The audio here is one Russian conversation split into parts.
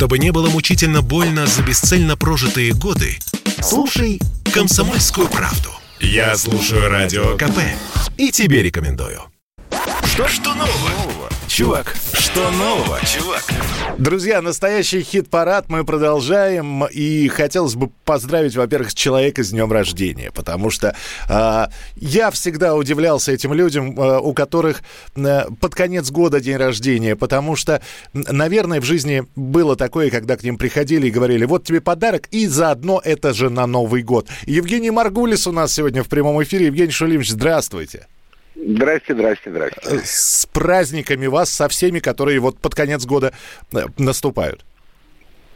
Чтобы не было мучительно больно за бесцельно прожитые годы, слушай «Комсомольскую правду». Я слушаю Радио КП и тебе рекомендую. Что, что нового? Чувак, что нового, чувак? Друзья, настоящий хит-парад мы продолжаем. И хотелось бы поздравить, во-первых, человека с днем рождения. Потому что э, я всегда удивлялся этим людям, э, у которых э, под конец года день рождения. Потому что, наверное, в жизни было такое, когда к ним приходили и говорили, вот тебе подарок, и заодно это же на Новый год. Евгений Маргулис у нас сегодня в прямом эфире. Евгений Шулимович, здравствуйте. Здрасте, здрасте, здрасте. Э, с праздниками вас, со всеми, которые вот под конец года э, наступают.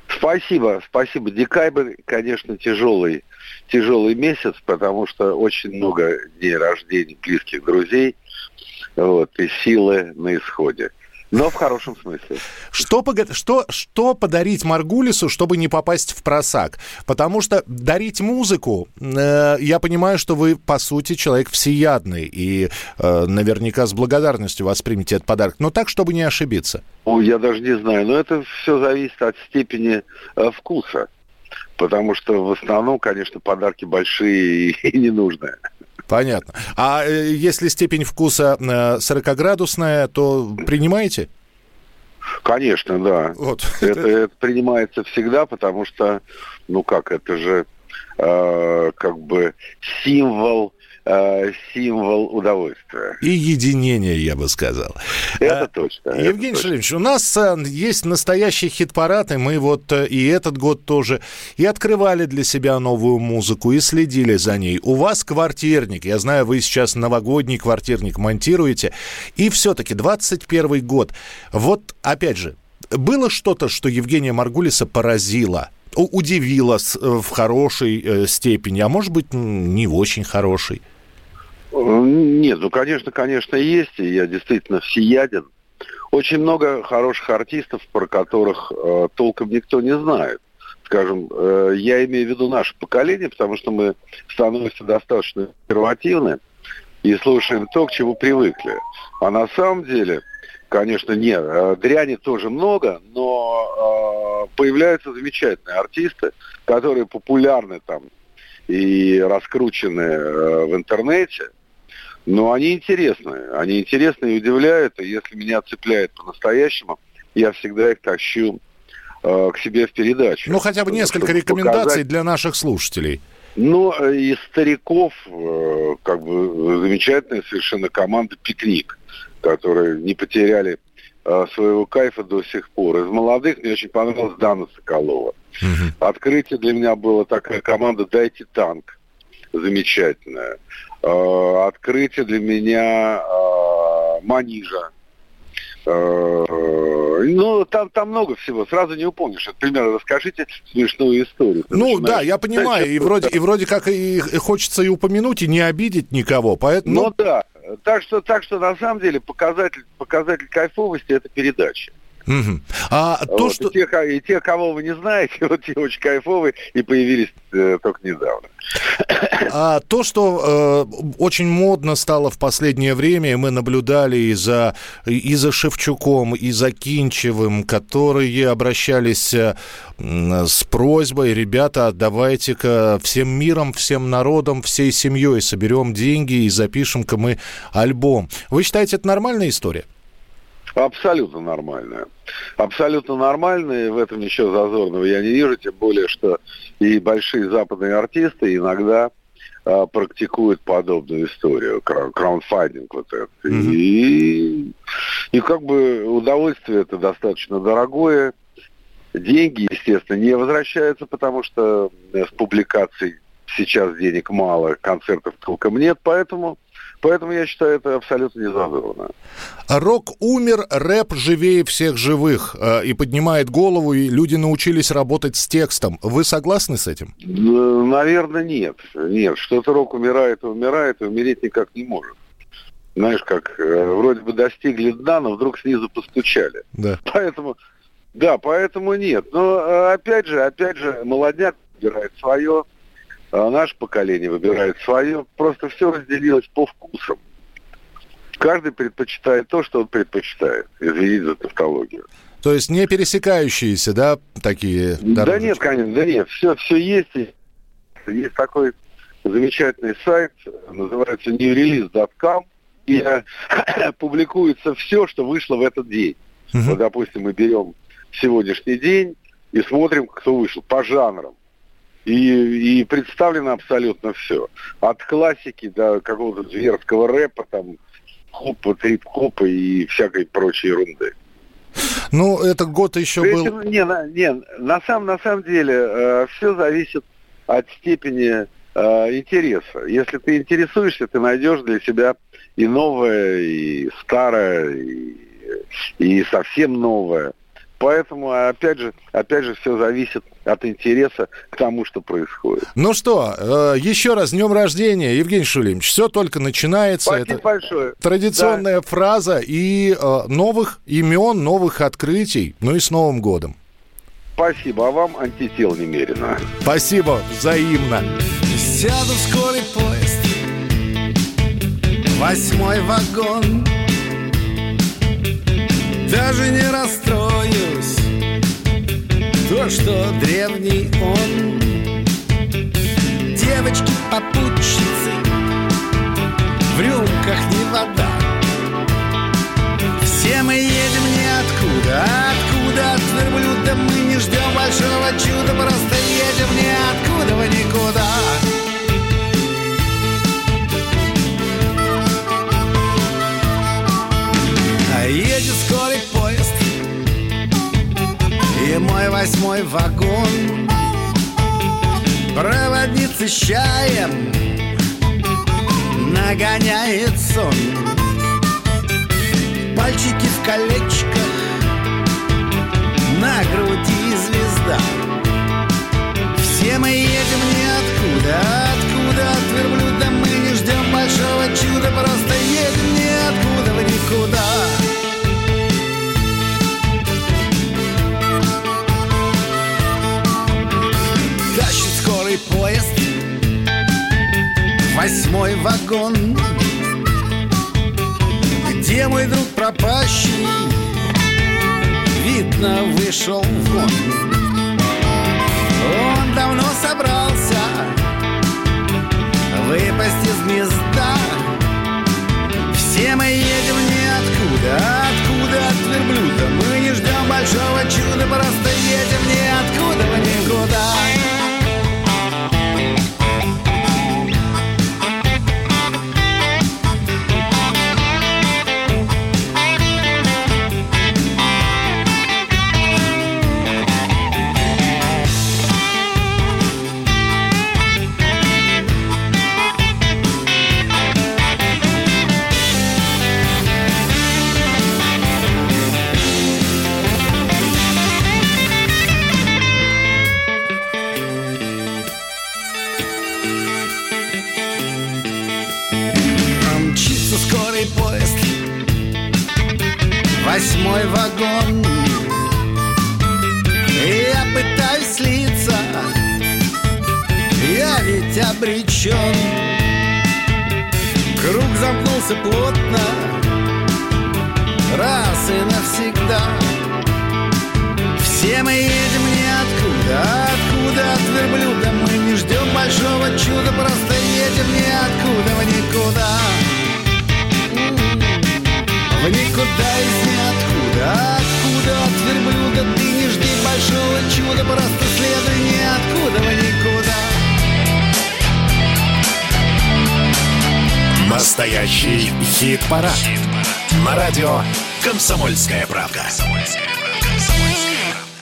Спасибо, спасибо. Декабрь, конечно, тяжелый, тяжелый месяц, потому что очень много дней рождения близких друзей, вот, и силы на исходе. Но в хорошем смысле. Что, что, что подарить Маргулису, чтобы не попасть в просак? Потому что дарить музыку, э, я понимаю, что вы, по сути, человек всеядный и э, наверняка с благодарностью воспримете этот подарок. Но так, чтобы не ошибиться. Ну, я даже не знаю. Но это все зависит от степени э, вкуса. Потому что в основном, конечно, подарки большие и ненужные. Понятно. А э, если степень вкуса 40-градусная, э, то принимаете? Конечно, да. Вот. Это, это принимается всегда, потому что, ну как, это же э, как бы символ э, символ удовольствия. И единения, я бы сказал. Это точно. Евгений Шалимович, у нас э, есть настоящий хит-парад, и мы вот э, и этот год тоже и открывали для себя новую музыку, и следили за ней. У вас квартирник, я знаю, вы сейчас новогодний квартирник монтируете, и все-таки 21 год. Вот, опять же, было что-то, что Евгения Маргулиса поразило – удивило в хорошей степени, а может быть, не в очень хорошей? Нет, ну, конечно, конечно, есть, и я действительно всеяден. Очень много хороших артистов, про которых э, толком никто не знает. Скажем, э, я имею в виду наше поколение, потому что мы становимся достаточно консервативны и слушаем то, к чему привыкли. А на самом деле, конечно, нет, э, дряни тоже много, но э, появляются замечательные артисты, которые популярны там и раскручены э, в интернете – но они интересные. Они интересные и удивляют. И если меня цепляет по-настоящему, я всегда их тащу э, к себе в передачу. Ну, хотя бы несколько рекомендаций показать... для наших слушателей. Ну, э, из стариков, э, как бы, замечательная совершенно команда «Пикник», которые не потеряли э, своего кайфа до сих пор. Из молодых мне очень понравилась Дана Соколова. Угу. Открытие для меня было такая команда «Дайте танк» замечательная. Э, открытие для меня э, Манижа. Э, ну, там, там много всего, сразу не упомнишь. Например, расскажите смешную историю. Ты ну, да, я понимаю, и вроде, и вроде как и, и хочется и упомянуть, и не обидеть никого, поэтому... Ну, да, так что, так что на самом деле показатель, показатель кайфовости – это передача. Угу. А вот, то, что... и, те, и те, кого вы не знаете, вот те очень кайфовые и появились э, только недавно. А то, что э, очень модно стало в последнее время, мы наблюдали и за, и за Шевчуком, и за Кинчевым, которые обращались э, с просьбой, ребята, давайте-ка всем миром, всем народом, всей семьей соберем деньги и запишем-ка мы альбом. Вы считаете, это нормальная история? Абсолютно нормальная. Абсолютно нормальная, в этом ничего зазорного я не вижу, тем более, что и большие западные артисты иногда а, практикуют подобную историю, краундфандинг вот это. Mm-hmm. И, и как бы удовольствие это достаточно дорогое. Деньги, естественно, не возвращаются, потому что с публикаций сейчас денег мало, концертов толком нет, поэтому Поэтому я считаю это абсолютно незазорно. Рок умер, рэп живее всех живых э, и поднимает голову, и люди научились работать с текстом. Вы согласны с этим? Наверное, нет. Нет, что-то рок умирает и умирает, и умереть никак не может. Знаешь, как э, вроде бы достигли дна, но вдруг снизу постучали. Да. Поэтому, да, поэтому нет. Но э, опять же, опять же, молодняк выбирает свое, а наше поколение выбирает свое. Просто все разделилось по вкусам. Каждый предпочитает то, что он предпочитает. Извините за тавтологию. То есть не пересекающиеся, да, такие дорожечки? Да нет, конечно, да нет, все, все есть. Есть такой замечательный сайт, называется newrelease.com, и публикуется все, что вышло в этот день. Угу. Вот, допустим, мы берем сегодняшний день и смотрим, кто вышел по жанрам. И, и представлено абсолютно все. От классики до какого-то зверского рэпа, там, хопа, трип-хопа и всякой прочей ерунды. Ну, этот год еще был... Есть, не, на, не, на, самом, на самом деле э, все зависит от степени э, интереса. Если ты интересуешься, ты найдешь для себя и новое, и старое, и, и совсем новое. Поэтому, опять же, опять же, все зависит от интереса к тому, что происходит. Ну что, э, еще раз, днем рождения, Евгений Шулимович. Все только начинается. Спасибо Это большое. Традиционная да. фраза и э, новых имен, новых открытий. Ну и с Новым годом. Спасибо, а вам антител немерено. Спасибо, взаимно. Сяду в скорый поезд, восьмой вагон даже не расстроюсь То, что древний он. Девочки-попутчицы вагон. Проводница чаем Нагоняет сон. Пальчики в колечках Восьмой вагон. Где мой друг пропащий? Видно, вышел вон восьмой вагон. Я пытаюсь слиться. Я ведь обречен Круг замкнулся плотно. Раз и навсегда. Все мы едем ниоткуда Откуда от верблюда. Мы не ждем большого чуда Просто едем ниоткуда в никуда в никуда из ниоткуда Откуда от верблюда Ты не жди большого чуда Просто следуй ниоткуда в никуда Настоящий хит-парад. хит-парад. На радио «Комсомольская правка». «Комсомольская правка».